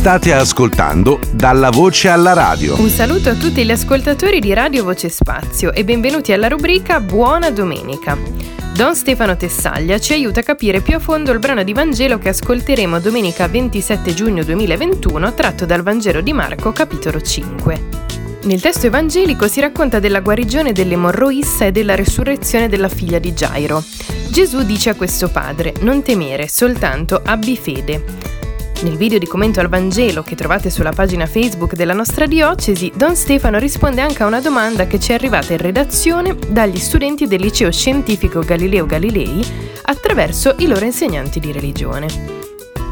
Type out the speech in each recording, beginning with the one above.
State ascoltando Dalla Voce alla Radio. Un saluto a tutti gli ascoltatori di Radio Voce Spazio e benvenuti alla rubrica Buona Domenica. Don Stefano Tessaglia ci aiuta a capire più a fondo il brano di Vangelo che ascolteremo domenica 27 giugno 2021 tratto dal Vangelo di Marco capitolo 5. Nel testo evangelico si racconta della guarigione dell'emorroissa e della resurrezione della figlia di Gairo. Gesù dice a questo padre, non temere, soltanto abbi fede. Nel video di commento al Vangelo che trovate sulla pagina Facebook della nostra diocesi, Don Stefano risponde anche a una domanda che ci è arrivata in redazione dagli studenti del liceo scientifico Galileo Galilei attraverso i loro insegnanti di religione.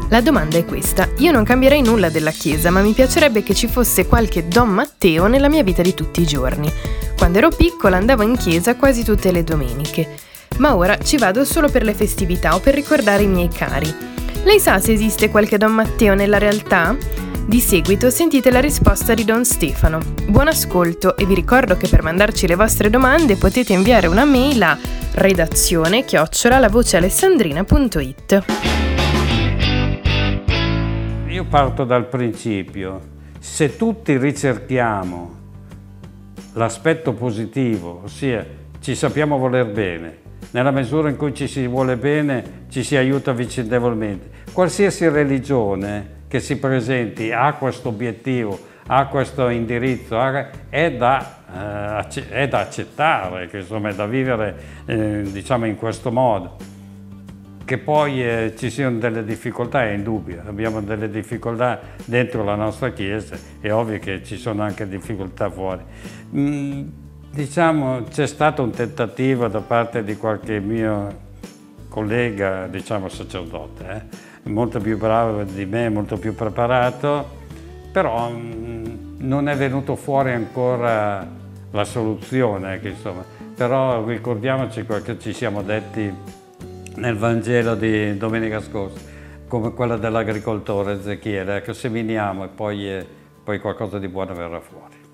La domanda è questa. Io non cambierei nulla della Chiesa, ma mi piacerebbe che ci fosse qualche Don Matteo nella mia vita di tutti i giorni. Quando ero piccola andavo in chiesa quasi tutte le domeniche, ma ora ci vado solo per le festività o per ricordare i miei cari. Lei sa se esiste qualche Don Matteo nella realtà? Di seguito sentite la risposta di Don Stefano. Buon ascolto e vi ricordo che per mandarci le vostre domande potete inviare una mail a redazione chiocciola lavocialessandrina.it. Io parto dal principio, se tutti ricerchiamo l'aspetto positivo, ossia ci sappiamo voler bene, nella misura in cui ci si vuole bene, ci si aiuta vicendevolmente. Qualsiasi religione che si presenti ha questo obiettivo, ha questo indirizzo, è da, eh, è da accettare, che, insomma, è da vivere eh, diciamo in questo modo. Che poi eh, ci siano delle difficoltà è indubbio, abbiamo delle difficoltà dentro la nostra Chiesa, è ovvio che ci sono anche difficoltà fuori. Mm, Diciamo c'è stato un tentativo da parte di qualche mio collega, diciamo sacerdote, eh? molto più bravo di me, molto più preparato, però mh, mm, non è venuto fuori ancora la soluzione, che, insomma, però ricordiamoci quel che ci siamo detti nel Vangelo di domenica scorsa, come quella dell'agricoltore Ezechiele, che seminiamo e poi, eh, poi qualcosa di buono verrà fuori.